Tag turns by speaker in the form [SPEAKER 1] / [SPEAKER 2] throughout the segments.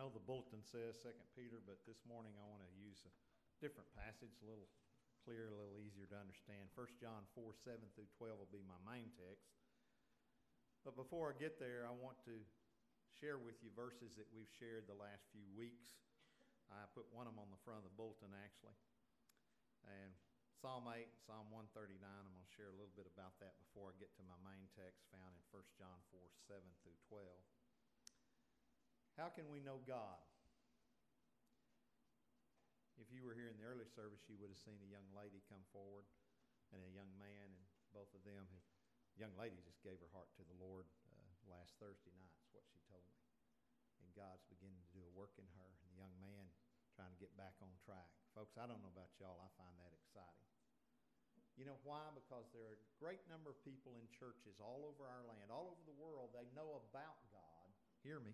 [SPEAKER 1] know the bulletin says Second Peter, but this morning I want to use a different passage, a little clearer, a little easier to understand. 1 John 4 7 through 12 will be my main text. But before I get there, I want to share with you verses that we've shared the last few weeks. I put one of them on the front of the bulletin actually. And Psalm 8 Psalm 139, I'm going to share a little bit about that before I get to my main text found in 1 John 4 7 through 12. How can we know God? If you were here in the early service, you would have seen a young lady come forward and a young man, and both of them, the young lady just gave her heart to the Lord uh, last Thursday night, is what she told me. And God's beginning to do a work in her, and the young man trying to get back on track. Folks, I don't know about y'all, I find that exciting. You know why? Because there are a great number of people in churches all over our land, all over the world, they know about God. Hear me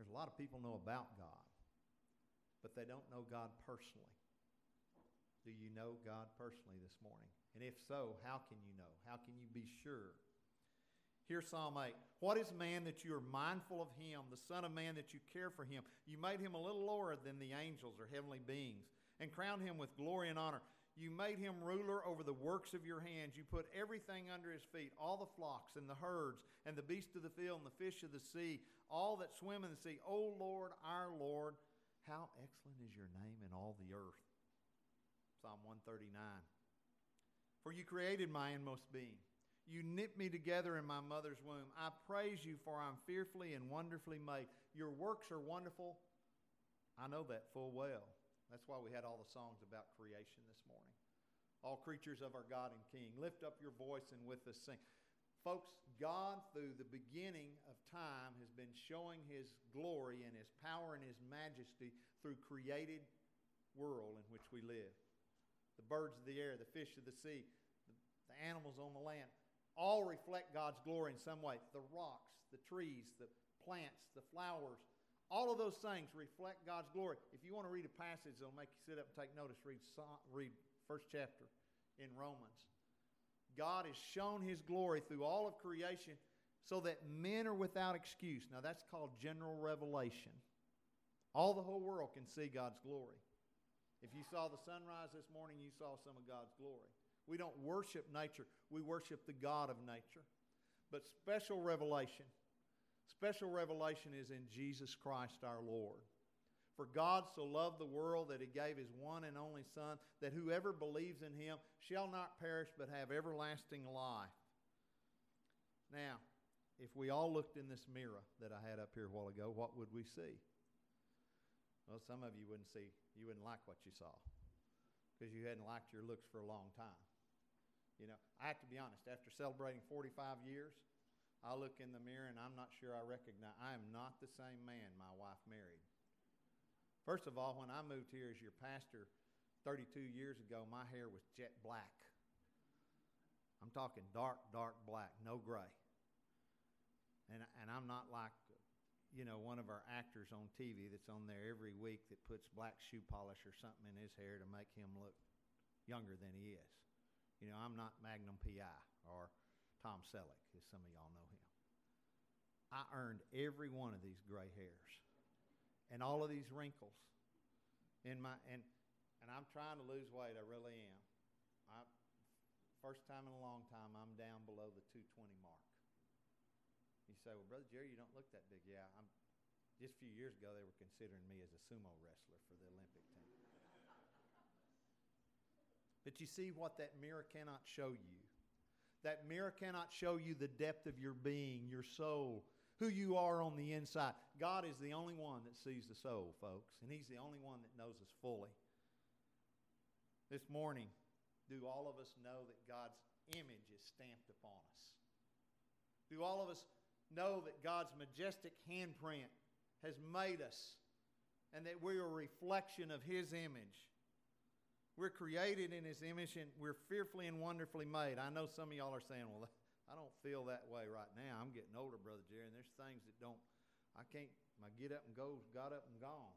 [SPEAKER 1] there's a lot of people know about God, but they don't know God personally. Do you know God personally this morning? And if so, how can you know? How can you be sure? Here's Psalm 8. What is man that you are mindful of him, the Son of Man that you care for him? You made him a little lower than the angels or heavenly beings, and crowned him with glory and honor. You made him ruler over the works of your hands. You put everything under his feet all the flocks and the herds and the beasts of the field and the fish of the sea, all that swim in the sea. O Lord, our Lord, how excellent is your name in all the earth. Psalm 139. For you created my inmost being. You knit me together in my mother's womb. I praise you, for I'm fearfully and wonderfully made. Your works are wonderful. I know that full well. That's why we had all the songs about creation this morning. All creatures of our God and King, lift up your voice and with us sing. Folks, God, through the beginning of time, has been showing His glory and His power and His majesty through created world in which we live. The birds of the air, the fish of the sea, the, animals on the land, all reflect God's glory in some way. The rocks, the trees, the plants, the flowers, all of those things reflect God's glory. If you want to read a passage that'll make you sit up and take notice, read, read first chapter in Romans. God has shown his glory through all of creation so that men are without excuse. Now, that's called general revelation. All the whole world can see God's glory. If you saw the sunrise this morning, you saw some of God's glory. We don't worship nature, we worship the God of nature. But special revelation Special revelation is in Jesus Christ our Lord. For God so loved the world that he gave his one and only Son, that whoever believes in him shall not perish but have everlasting life. Now, if we all looked in this mirror that I had up here a while ago, what would we see? Well, some of you wouldn't see, you wouldn't like what you saw because you hadn't liked your looks for a long time. You know, I have to be honest, after celebrating 45 years, I look in the mirror and I'm not sure I recognize, I am not the same man my wife married. First of all, when I moved here as your pastor 32 years ago, my hair was jet black. I'm talking dark, dark black, no gray. And, and I'm not like, you know, one of our actors on TV that's on there every week that puts black shoe polish or something in his hair to make him look younger than he is. You know, I'm not Magnum PI or Tom Selleck, as some of y'all know him. I earned every one of these gray hairs and all of these wrinkles in my and and I'm trying to lose weight. I really am. I, first time in a long time, I'm down below the 220 mark. You say, well, Brother Jerry, you don't look that big. Yeah, I'm. Just a few years ago, they were considering me as a sumo wrestler for the Olympic team. but you see what that mirror cannot show you that mirror cannot show you the depth of your being, your soul, who you are on the inside. God is the only one that sees the soul, folks, and He's the only one that knows us fully. This morning, do all of us know that God's image is stamped upon us? Do all of us know that God's majestic handprint has made us and that we are a reflection of His image? We're created in His image and we're fearfully and wonderfully made. I know some of y'all are saying, well, I don't feel that way right now. I'm getting older, Brother Jerry, and there's things that don't, I can't, my get up and go got up and gone.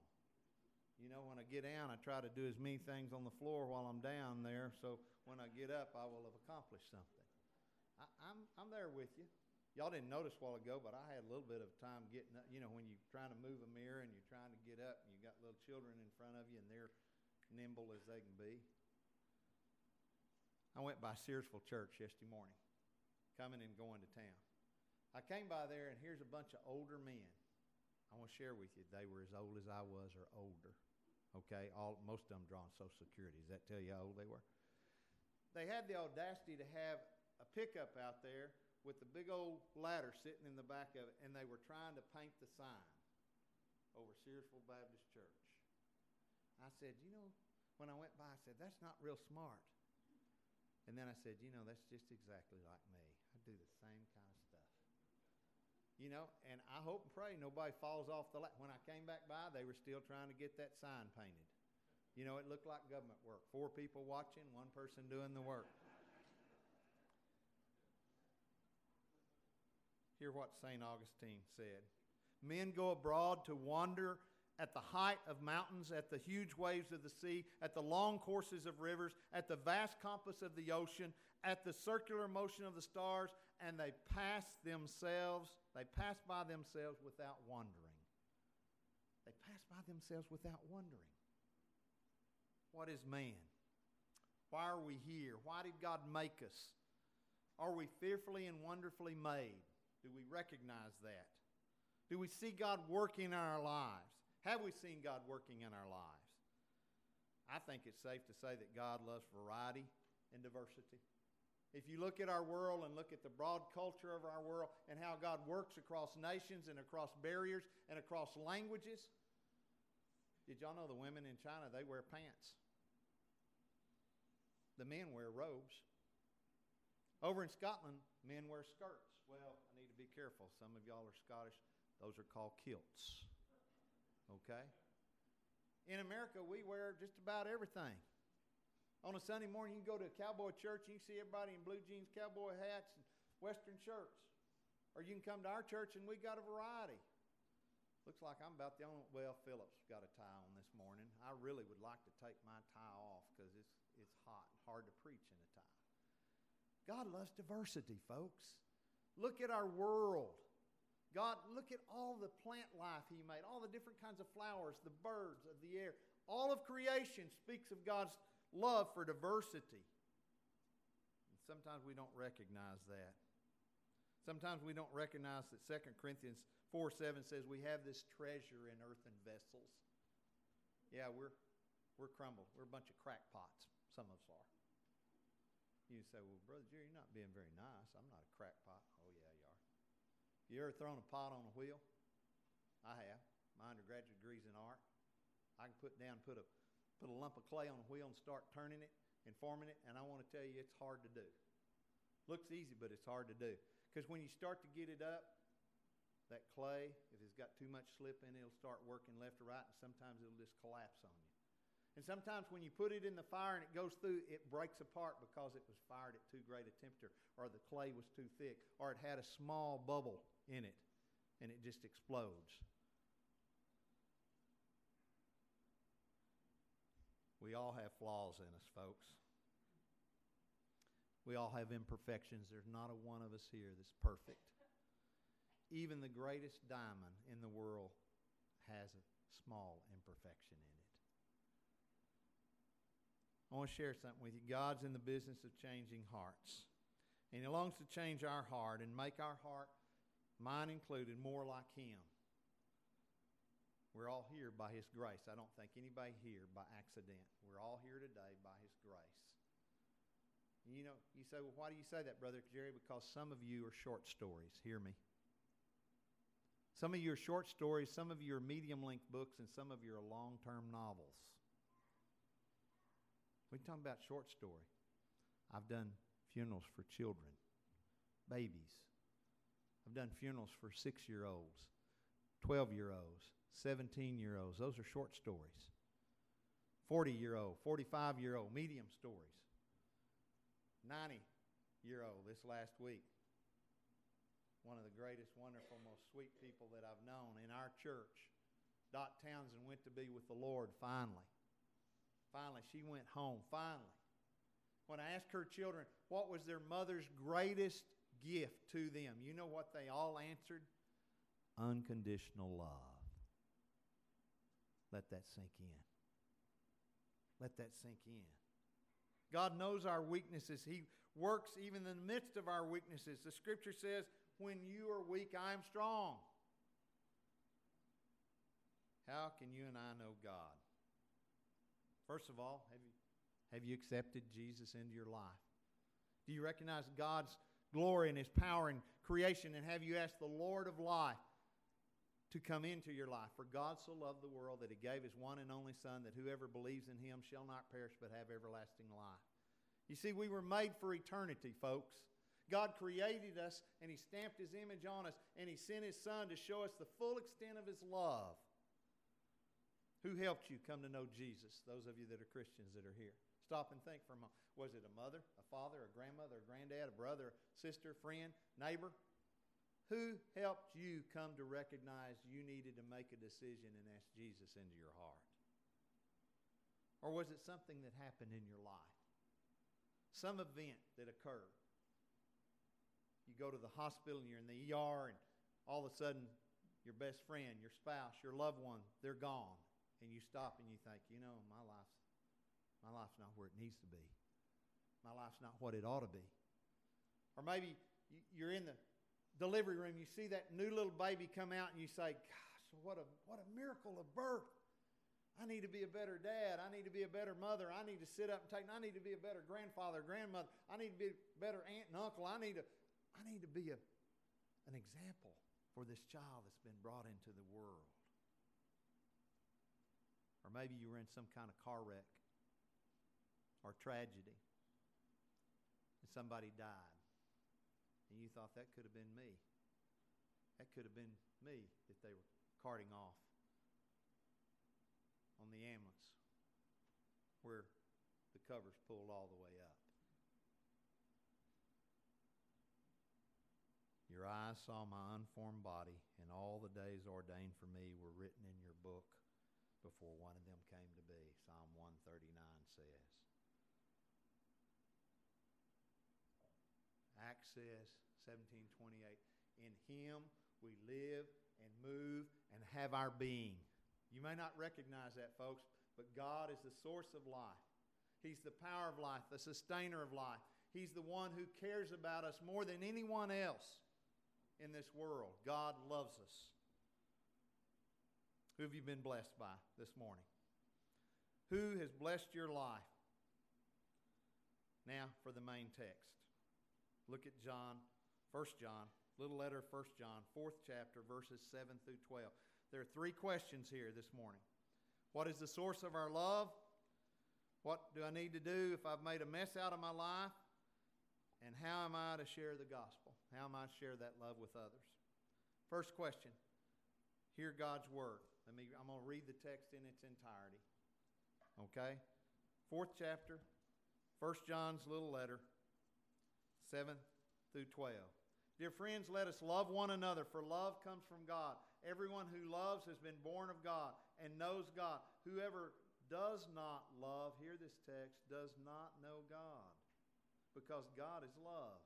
[SPEAKER 1] You know, when I get down, I try to do as many things on the floor while I'm down there, so when I get up, I will have accomplished something. I, I'm, I'm there with you. Y'all didn't notice a while ago, but I had a little bit of time getting up. You know, when you're trying to move a mirror and you're trying to get up and you got little children in front of you and they're nimble as they can be. I went by Searsville Church yesterday morning, coming and going to town. I came by there, and here's a bunch of older men. I want to share with you, they were as old as I was or older. Okay, all most of them drawing Social Security. Does that tell you how old they were? They had the audacity to have a pickup out there with the big old ladder sitting in the back of it, and they were trying to paint the sign over Searsville Baptist Church. I said, you know, when I went by, I said, that's not real smart. And then I said, you know, that's just exactly like me. Do the same kind of stuff. You know, and I hope and pray nobody falls off the ladder. When I came back by, they were still trying to get that sign painted. You know, it looked like government work. Four people watching, one person doing the work. Hear what St. Augustine said Men go abroad to wander at the height of mountains, at the huge waves of the sea, at the long courses of rivers, at the vast compass of the ocean, at the circular motion of the stars, and they pass themselves, they pass by themselves without wondering. They pass by themselves without wondering. What is man? Why are we here? Why did God make us? Are we fearfully and wonderfully made? Do we recognize that? Do we see God working in our lives? Have we seen God working in our lives? I think it's safe to say that God loves variety and diversity. If you look at our world and look at the broad culture of our world and how God works across nations and across barriers and across languages, did y'all know the women in China, they wear pants? The men wear robes. Over in Scotland, men wear skirts. Well, I need to be careful. Some of y'all are Scottish. Those are called kilts. Okay? In America, we wear just about everything. On a Sunday morning, you can go to a cowboy church and you see everybody in blue jeans, cowboy hats, and western shirts. Or you can come to our church and we got a variety. Looks like I'm about the only. Well, Philip's got a tie on this morning. I really would like to take my tie off because it's it's hot and hard to preach in a tie. God loves diversity, folks. Look at our world. God, look at all the plant life He made, all the different kinds of flowers, the birds of the air. All of creation speaks of God's love for diversity. And sometimes we don't recognize that. Sometimes we don't recognize that 2 Corinthians 4 7 says we have this treasure in earthen vessels. Yeah, we're, we're crumbled. We're a bunch of crackpots. Some of us are. You say, well, Brother Jerry, you're not being very nice. I'm not a crackpot. Oh, yeah, you are. You ever thrown a pot on a wheel? I have. My undergraduate degree's in art. I can put down, put a put a lump of clay on a wheel and start turning it and forming it, and I want to tell you it's hard to do. Looks easy, but it's hard to do. Because when you start to get it up, that clay, if it's got too much slip in it, it'll start working left or right, and sometimes it'll just collapse on you. And sometimes when you put it in the fire and it goes through, it breaks apart because it was fired at too great a temperature, or the clay was too thick, or it had a small bubble in it, and it just explodes. We all have flaws in us, folks. We all have imperfections. There's not a one of us here that's perfect. Even the greatest diamond in the world has a small imperfection in it. I want to share something with you. God's in the business of changing hearts. And He longs to change our heart and make our heart, mine included, more like Him. We're all here by His grace. I don't think anybody here by accident. We're all here today by His grace. You know, you say, well, why do you say that, Brother Jerry? Because some of you are short stories. Hear me. Some of you are short stories, some of you are medium length books, and some of you are long term novels. We're talking about short story. I've done funerals for children, babies. I've done funerals for six year olds, 12 year olds, 17 year olds. Those are short stories. 40 year old, 45 year old, medium stories. 90 year old this last week. One of the greatest, wonderful, most sweet people that I've known in our church. Dot Townsend went to be with the Lord finally. Finally, she went home. Finally. When I asked her children what was their mother's greatest gift to them. You know what they all answered? Unconditional love. Let that sink in. Let that sink in. God knows our weaknesses. He works even in the midst of our weaknesses. The scripture says, When you are weak, I am strong. How can you and I know God? First of all, have you, have you accepted Jesus into your life? Do you recognize God's glory and His power in creation? And have you asked the Lord of life to come into your life? For God so loved the world that He gave His one and only Son, that whoever believes in Him shall not perish but have everlasting life. You see, we were made for eternity, folks. God created us and He stamped His image on us and He sent His Son to show us the full extent of His love. Who helped you come to know Jesus? Those of you that are Christians that are here. Stop and think for a moment. Was it a mother, a father, a grandmother, a granddad, a brother, sister, friend, neighbor? Who helped you come to recognize you needed to make a decision and ask Jesus into your heart? Or was it something that happened in your life? Some event that occurred. You go to the hospital and you're in the ER, and all of a sudden, your best friend, your spouse, your loved one, they're gone and you stop and you think, you know, my life's my life's not where it needs to be. My life's not what it ought to be. Or maybe you're in the delivery room, you see that new little baby come out, and you say, "Gosh, what a what a miracle of birth." I need to be a better dad. I need to be a better mother. I need to sit up and take. I need to be a better grandfather, grandmother. I need to be a better aunt and uncle. I need to, I need to be a, an example for this child that's been brought into the world. Or maybe you were in some kind of car wreck or tragedy and somebody died. And you thought that could have been me. That could have been me that they were carting off on the ambulance where the cover's pulled all the way up. Your eyes saw my unformed body, and all the days ordained for me were written in your book before one of them came to be, Psalm 139 says. Acts says, 1728, in him we live and move and have our being. You may not recognize that, folks, but God is the source of life. He's the power of life, the sustainer of life. He's the one who cares about us more than anyone else in this world. God loves us. Who have you been blessed by this morning? Who has blessed your life? Now for the main text. Look at John, 1 John, little letter of 1 John, 4th chapter, verses 7 through 12. There are three questions here this morning. What is the source of our love? What do I need to do if I've made a mess out of my life? And how am I to share the gospel? How am I to share that love with others? First question Hear God's word. Let me, I'm going to read the text in its entirety. Okay? Fourth chapter, First John's little letter, 7 through 12. Dear friends, let us love one another, for love comes from God. Everyone who loves has been born of God and knows God. Whoever does not love, hear this text, does not know God, because God is love.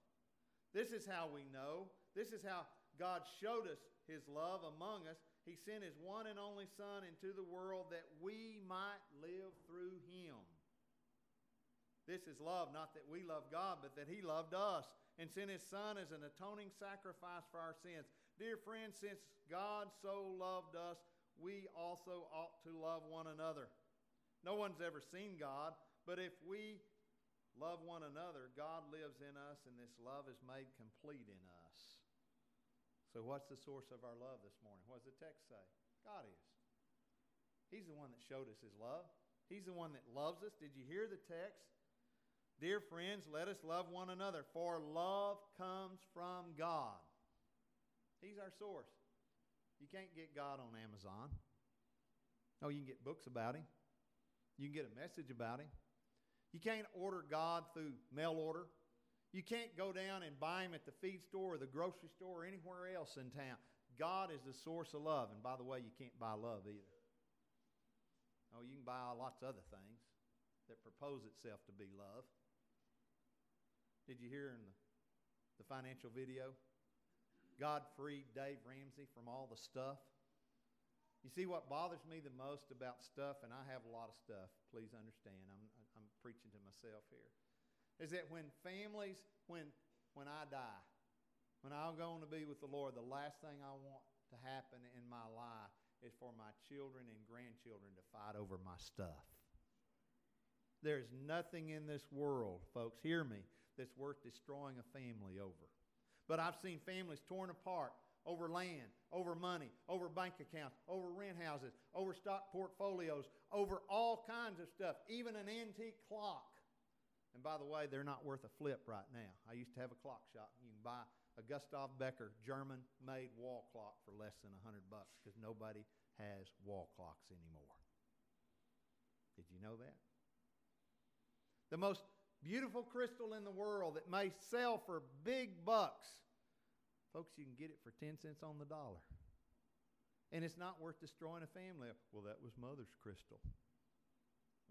[SPEAKER 1] This is how we know. This is how God showed us his love among us he sent His one and only Son into the world that we might live through Him. This is love, not that we love God, but that He loved us and sent His Son as an atoning sacrifice for our sins. Dear friends, since God so loved us, we also ought to love one another. No one's ever seen God, but if we love one another, God lives in us, and this love is made complete in us. So, what's the source of our love this morning? What does the text say? God is. He's the one that showed us his love. He's the one that loves us. Did you hear the text? Dear friends, let us love one another, for love comes from God. He's our source. You can't get God on Amazon. No, you can get books about him. You can get a message about him. You can't order God through mail order. You can't go down and buy Him at the feed store or the grocery store or anywhere else in town. God is the source of love. And by the way, you can't buy love either. Oh, you can buy lots of other things that propose itself to be love. Did you hear in the the financial video. God freed Dave Ramsey from all the stuff. You see, what bothers me the most about stuff, and I have a lot of stuff, please understand, I'm, I'm preaching to myself here, is that when families, when, when I die, when I'll go on to be with the Lord, the last thing I want to happen in my life is for my children and grandchildren to fight over my stuff. There's nothing in this world, folks, hear me, that's worth destroying a family over. But I've seen families torn apart over land, over money, over bank accounts, over rent houses, over stock portfolios, over all kinds of stuff, even an antique clock. And by the way, they're not worth a flip right now. I used to have a clock shop. You can buy a Gustav Becker German made wall clock for less than a 100 bucks because nobody has wall clocks anymore. Did you know that? The most beautiful crystal in the world that may sell for big bucks. Folks, you can get it for 10 cents on the dollar. And it's not worth destroying a family. Well, that was mother's crystal.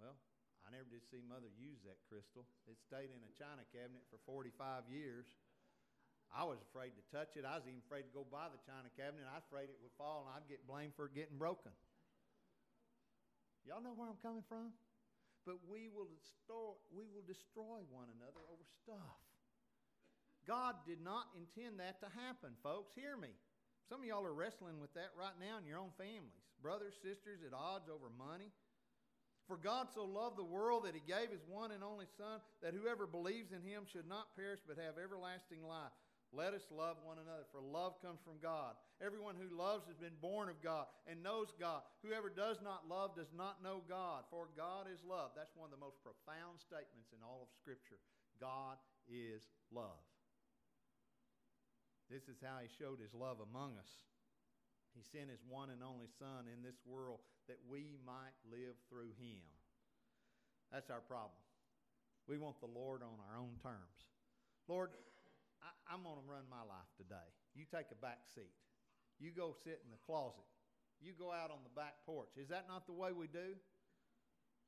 [SPEAKER 1] Well, I never did see mother use that crystal. It stayed in a china cabinet for 45 years. I was afraid to touch it. I was even afraid to go by the china cabinet. I was afraid it would fall and I'd get blamed for getting broken. Y'all know where I'm coming from? But we will destroy, we will destroy one another over stuff. God did not intend that to happen, folks. Hear me. Some of y'all are wrestling with that right now in your own families. Brothers, sisters at odds over money. For God so loved the world that he gave his one and only Son, that whoever believes in him should not perish but have everlasting life. Let us love one another, for love comes from God. Everyone who loves has been born of God and knows God. Whoever does not love does not know God, for God is love. That's one of the most profound statements in all of Scripture. God is love. This is how he showed his love among us. He sent his one and only Son in this world that we might live through him. That's our problem. We want the Lord on our own terms. Lord, I, am going to run my life today. You take a back seat. You go sit in the closet. You go out on the back porch. Is that not the way we do?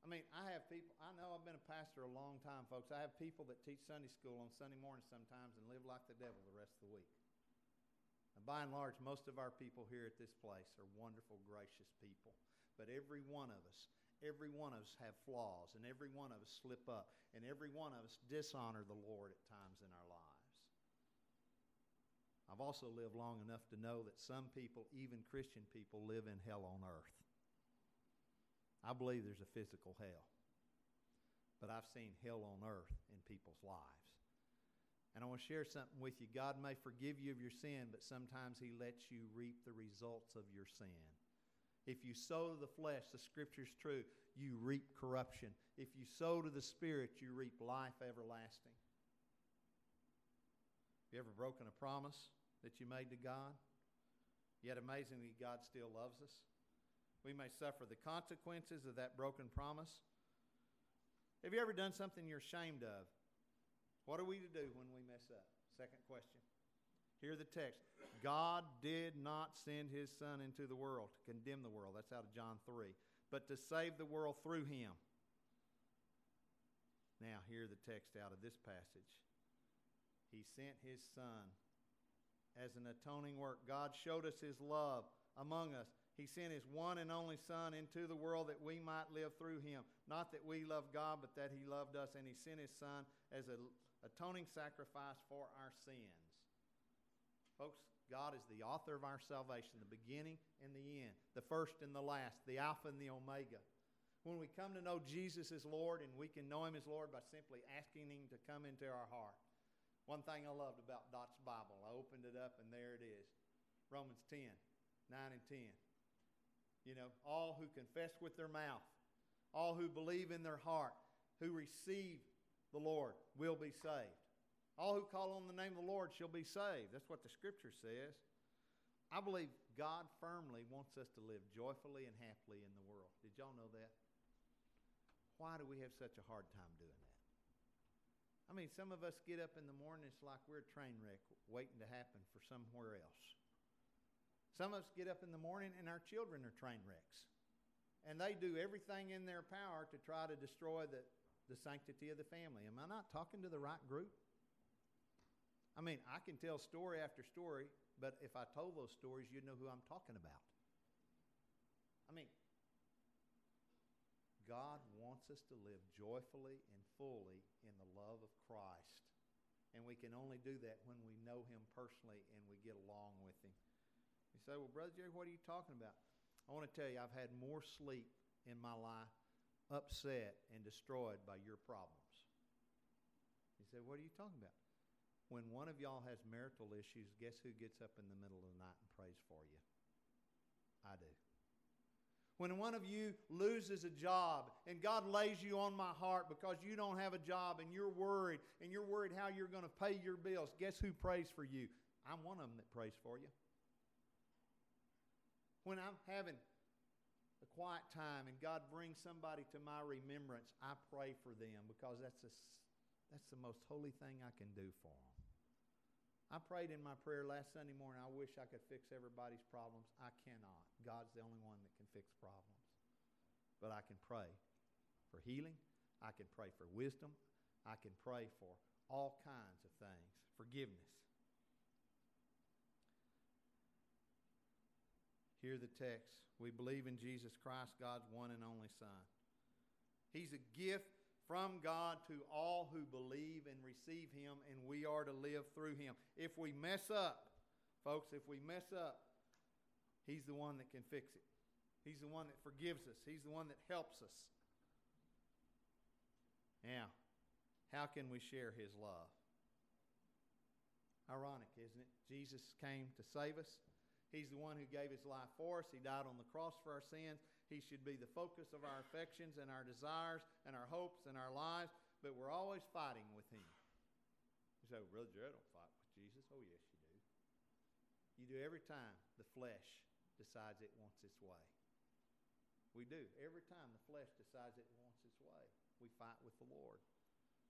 [SPEAKER 1] I mean, I have people, I know I've been a pastor a long time, folks. I have people that teach Sunday school on Sunday morning sometimes and live like the devil the rest of the week. And by and large, most of our people here at this place are wonderful, gracious people. But every one of us, every one of us have flaws, and every one of us slip up, and every one of us dishonor the Lord at times in our lives. I've also lived long enough to know that some people, even Christian people, live in hell on earth. I believe there's a physical hell. But I've seen hell on earth in people's lives. And I want to share something with you. God may forgive you of your sin, but sometimes He lets you reap the results of your sin. If you sow to the flesh, the scripture's true, you reap corruption. If you sow to the spirit, you reap life everlasting. Have you ever broken a promise? That you made to God. Yet amazingly, God still loves us. We may suffer the consequences of that broken promise. Have you ever done something you're ashamed of? What are we to do when we mess up? Second question. Hear the text. God did not send his Son into the world to condemn the world. That's out of John 3. But to save the world through him. Now, hear the text out of this passage. He sent his Son as an atoning work. God showed us his love among us. He sent his one and only Son into the world that we might live through him. Not that we love God, but that he loved us, and he sent his Son as an atoning sacrifice for our sins. Folks, God is the author of our salvation, the beginning and the end, the first and the last, the Alpha and the Omega. When we come to know Jesus as Lord, and we can know him as Lord by simply asking him to come into our heart. One thing I loved about Dot's Bible, I opened it up and there it is Romans 10, 9 and 10. You know, all who confess with their mouth, all who believe in their heart, who receive the Lord will be saved. All who call on the name of the Lord shall be saved. That's what the scripture says. I believe God firmly wants us to live joyfully and happily in the world. Did y'all know that? Why do we have such a hard time doing that? I mean, some of us get up in the morning, it's like we're a train wreck waiting to happen for somewhere else. Some of us get up in the morning and our children are train wrecks. And they do everything in their power to try to destroy the, the sanctity of the family. Am I not talking to the right group? I mean, I can tell story after story, but if I told those stories, you'd know who I'm talking about. I mean, God wants us to live joyfully and fully in the love of Christ. And we can only do that when we know Him personally and we get along with Him. You say, Well, Brother Jerry, what are you talking about? I want to tell you, I've had more sleep in my life upset and destroyed by your problems. You say, What are you talking about? When one of y'all has marital issues, guess who gets up in the middle of the night and prays for you? I do. When one of you loses a job and God lays you on my heart because you don't have a job and you're worried and you're worried how you're going to pay your bills, guess who prays for you? I'm one of them that prays for you. When I'm having a quiet time and God brings somebody to my remembrance, I pray for them because that's, a, that's the most holy thing I can do for them. I prayed in my prayer last Sunday morning. I wish I could fix everybody's problems. I cannot. God's the only one that can fix problems. But I can pray for healing. I can pray for wisdom. I can pray for all kinds of things. Forgiveness. Hear the text. We believe in Jesus Christ, God's one and only Son. He's a gift from God to all who believe and receive Him, and we are to live through Him. If we mess up, folks, if we mess up, He's the one that can fix it. He's the one that forgives us, He's the one that helps us. Now, how can we share His love? Ironic, isn't it? Jesus came to save us. He's the one who gave his life for us. He died on the cross for our sins. He should be the focus of our affections and our desires and our hopes and our lives, but we're always fighting with him. You say, Brother Jared, don't fight with Jesus. Oh, yes, you do. You do every time the flesh decides it wants its way. We do. Every time the flesh decides it wants its way, we fight with the Lord.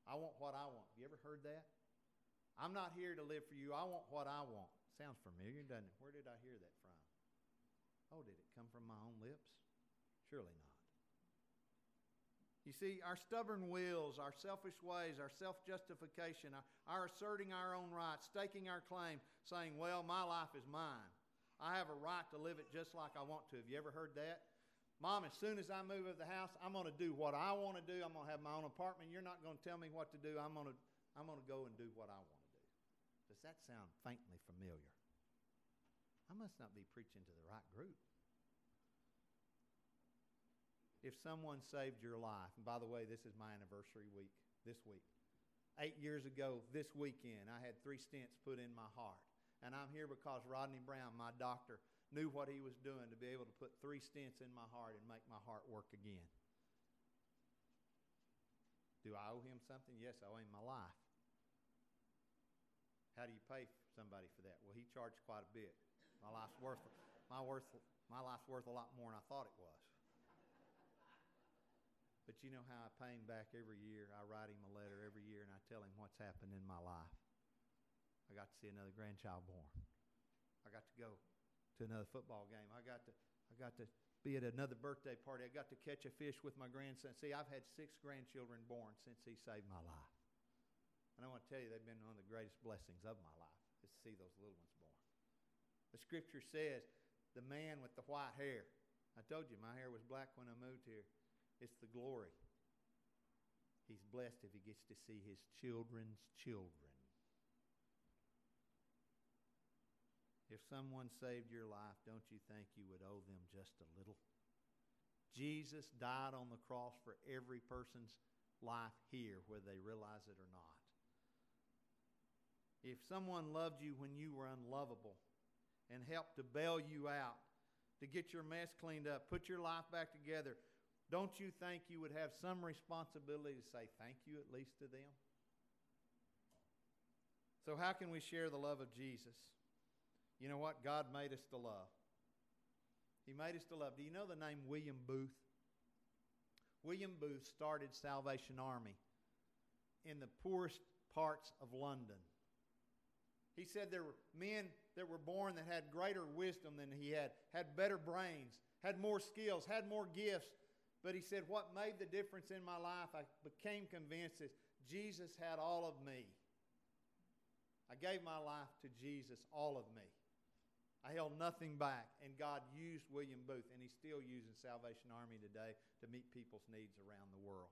[SPEAKER 1] I want what I want. Have You ever heard that? I'm not here to live for you. I want what I want. Sounds familiar, doesn't it? Where did I hear that from? Oh, did it come from my own lips? Surely not. You see, our stubborn wills, our selfish ways, our self justification, our, our, asserting our own rights, staking our claim, saying, Well, my life is mine. I have a right to live it just like I want to. Have you ever heard that? Mom, as soon as I move out of the house, I'm going to do what I want to do. I'm going to have my own apartment. You're not going to tell me what to do. I'm going to, I'm going to go and do what I want. To do. Does that sound faintly familiar? I must not be preaching to the right group. If someone saved your life, and by the way, this is my anniversary week, this week. Eight years ago, this weekend, I had three stents put in my heart. And I'm here because Rodney Brown, my doctor, knew what he was doing to be able to put three stents in my heart and make my heart work again. Do I owe him something? Yes, I owe him my life. How do you pay somebody for that? Well, he charged quite a bit. My life's worth my worth my life's worth a lot more than I thought it was. But you know how I pay him back every year? I write him a letter every year and I tell him what's happened in my life. I got to see another grandchild born. I got to go to another football game. I got to I got to be at another birthday party. I got to catch a fish with my grandson. See, I've had six grandchildren born since he saved my life. And I want to tell you, they've been one of the greatest blessings of my life is to see those little ones born. The scripture says, the man with the white hair. I told you my hair was black when I moved here. It's the glory. He's blessed if he gets to see his children's children. If someone saved your life, don't you think you would owe them just a little? Jesus died on the cross for every person's life here, whether they realize it or not. If someone loved you when you were unlovable and helped to bail you out, to get your mess cleaned up, put your life back together, don't you think you would have some responsibility to say thank you at least to them? So, how can we share the love of Jesus? You know what? God made us to love. He made us to love. Do you know the name William Booth? William Booth started Salvation Army in the poorest parts of London. He said there were men that were born that had greater wisdom than he had, had better brains, had more skills, had more gifts. But he said, What made the difference in my life, I became convinced is Jesus had all of me. I gave my life to Jesus, all of me. I held nothing back, and God used William Booth, and He's still using Salvation Army today to meet people's needs around the world.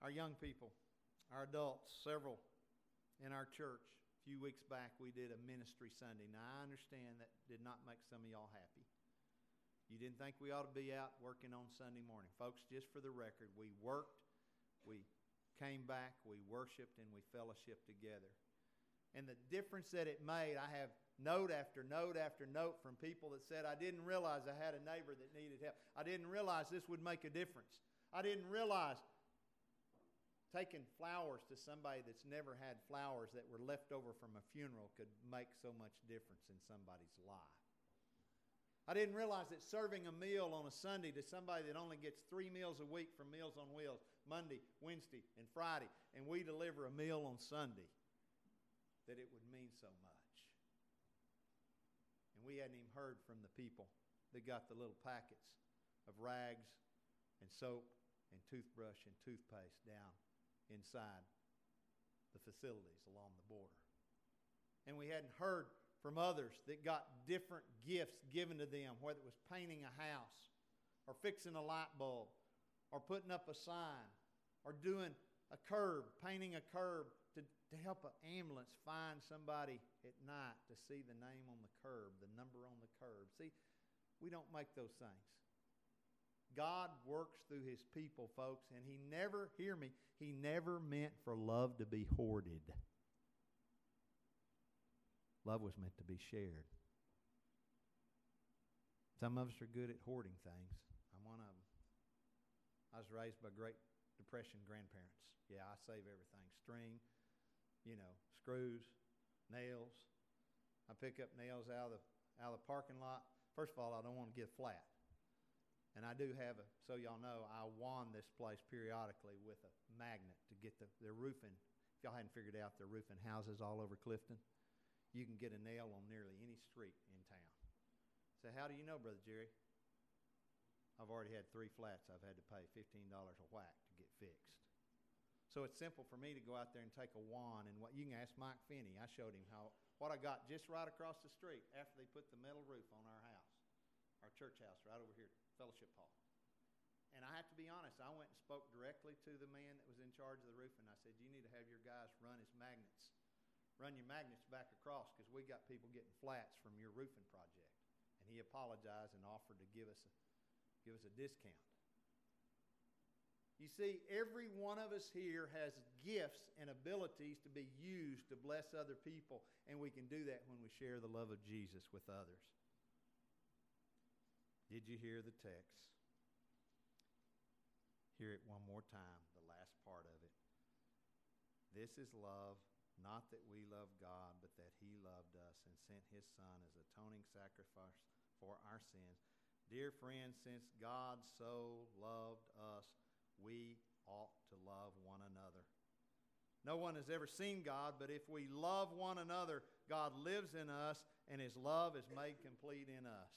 [SPEAKER 1] Our young people, our adults, several in our church, a few weeks back, we did a ministry Sunday. Now, I understand that did not make some of y'all happy. You didn't think we ought to be out working on Sunday morning. Folks, just for the record, we worked, we came back, we worshiped, and we fellowshiped together. And the difference that it made, I have note after note after note from people that said, I didn't realize I had a neighbor that needed help. I didn't realize this would make a difference. I didn't realize taking flowers to somebody that's never had flowers that were left over from a funeral could make so much difference in somebody's life. I didn't realize that serving a meal on a Sunday to somebody that only gets three meals a week from Meals on Wheels Monday, Wednesday, and Friday, and we deliver a meal on Sunday, that it would mean so much. And we hadn't even heard from the people that got the little packets of rags and soap and toothbrush and toothpaste down inside the facilities along the border. And we hadn't heard from others that got different gifts given to them, whether it was painting a house or fixing a light bulb or putting up a sign or doing a curb, painting a curb to, to help an ambulance find somebody at night to see the name on the curb, the number on the curb. See, we don't make those things. God works through his people, folks, and he never, hear me, he never meant for love to be hoarded. Love was meant to be shared. Some of us are good at hoarding things. I'm one of them. I was raised by Great Depression grandparents. Yeah, I save everything string, you know, screws, nails. I pick up nails out of the, out of the parking lot. First of all, I don't want to get flat. And I do have a, so y'all know, I wand this place periodically with a magnet to get the, the roofing. If y'all hadn't figured out, they're roofing houses all over Clifton you can get a nail on nearly any street in town. So, how do you know, Brother Jerry? I've already had three flats I've had to pay $15 a whack to get fixed. So it's simple for me to go out there and take a wand and what you can ask Mike Finney. I showed him how what I got just right across the street after they put the metal roof on our house, our church house right over here, Fellowship Hall. And I have to be honest, I went and spoke directly to the man that was in charge of the roof, and I said, "You need to have your guys run his magnets run your magnets back across because we got people getting flats from your roofing project. And he apologized and offered to give us a, give us a discount. You see, every one of us here has gifts and abilities to be used to bless other people, and we can do that when we share the love of Jesus with others. Did you hear the text? Hear it one more time, the last part of it. This is love not that we love God, but that He loved us and sent His Son as atoning sacrifice for our sins. Dear friends, since God so loved us, we ought to love one another. No one has ever seen God, but if we love one another, God lives in us and His love is made complete in us.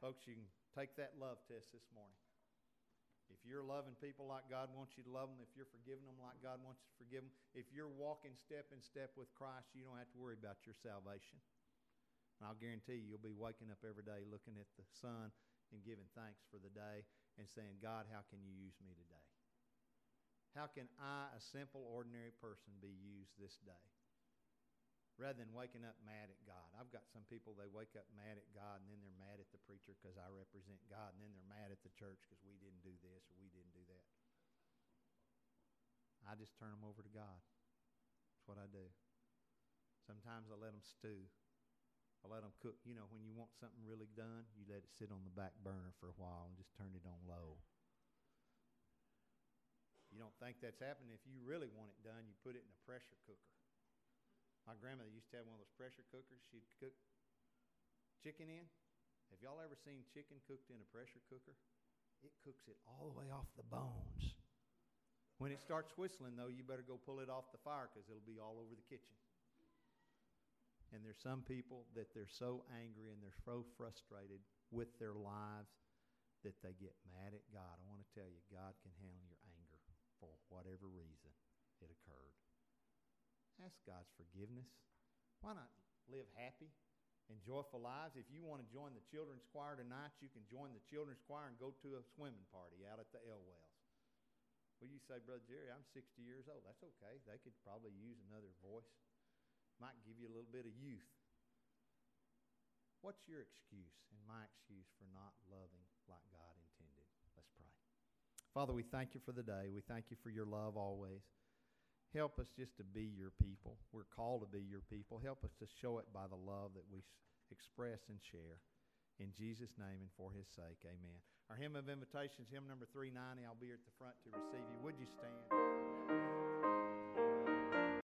[SPEAKER 1] Folks, you can take that love test this morning. If you're loving people like God wants you to love them, if you're forgiving them like God wants you to forgive them, if you're walking step in step with Christ, you don't have to worry about your salvation. And I'll guarantee you, you'll be waking up every day looking at the sun and giving thanks for the day and saying, God, how can you use me today? How can I, a simple, ordinary person, be used this day? Rather than waking up mad at God. I've got some people, they wake up mad at God and then they're mad at the preacher because I represent God, and then they're mad at the church because we didn't do this or we didn't do that. I just turn them over to God. That's what I do. Sometimes I let them stew. I let them cook. You know, when you want something really done, you let it sit on the back burner for a while and just turn it on low. You don't think that's happening. If you really want it done, you put it in a pressure cooker. My grandmother used to have one of those pressure cookers. She'd cook chicken in. Have y'all ever seen chicken cooked in a pressure cooker? It cooks it all the way off the bones. When it starts whistling, though, you better go pull it off the fire because it'll be all over the kitchen. And there's some people that they're so angry and they're so frustrated with their lives that they get mad at God. I want to tell you, God can handle your anger for whatever reason. it occurred. Ask God's forgiveness. Why not live happy and joyful lives? If you want to join the children's choir tonight, you can join the children's choir and go to a swimming party out at the Elwells. Well, you say, Brother Jerry, I'm 60 years old. That's okay. They could probably use another voice. Might give you a little bit of youth. What's your excuse and my excuse for not loving like God intended? Let's pray. Father, we thank you for the day. We thank you for your love always. Help us just to be your people. We're called to be your people. Help us to show it by the love that we express and share. In Jesus' name and for his sake, amen. Our hymn of invitations, hymn number 390. I'll be here at the front to receive you. Would you stand?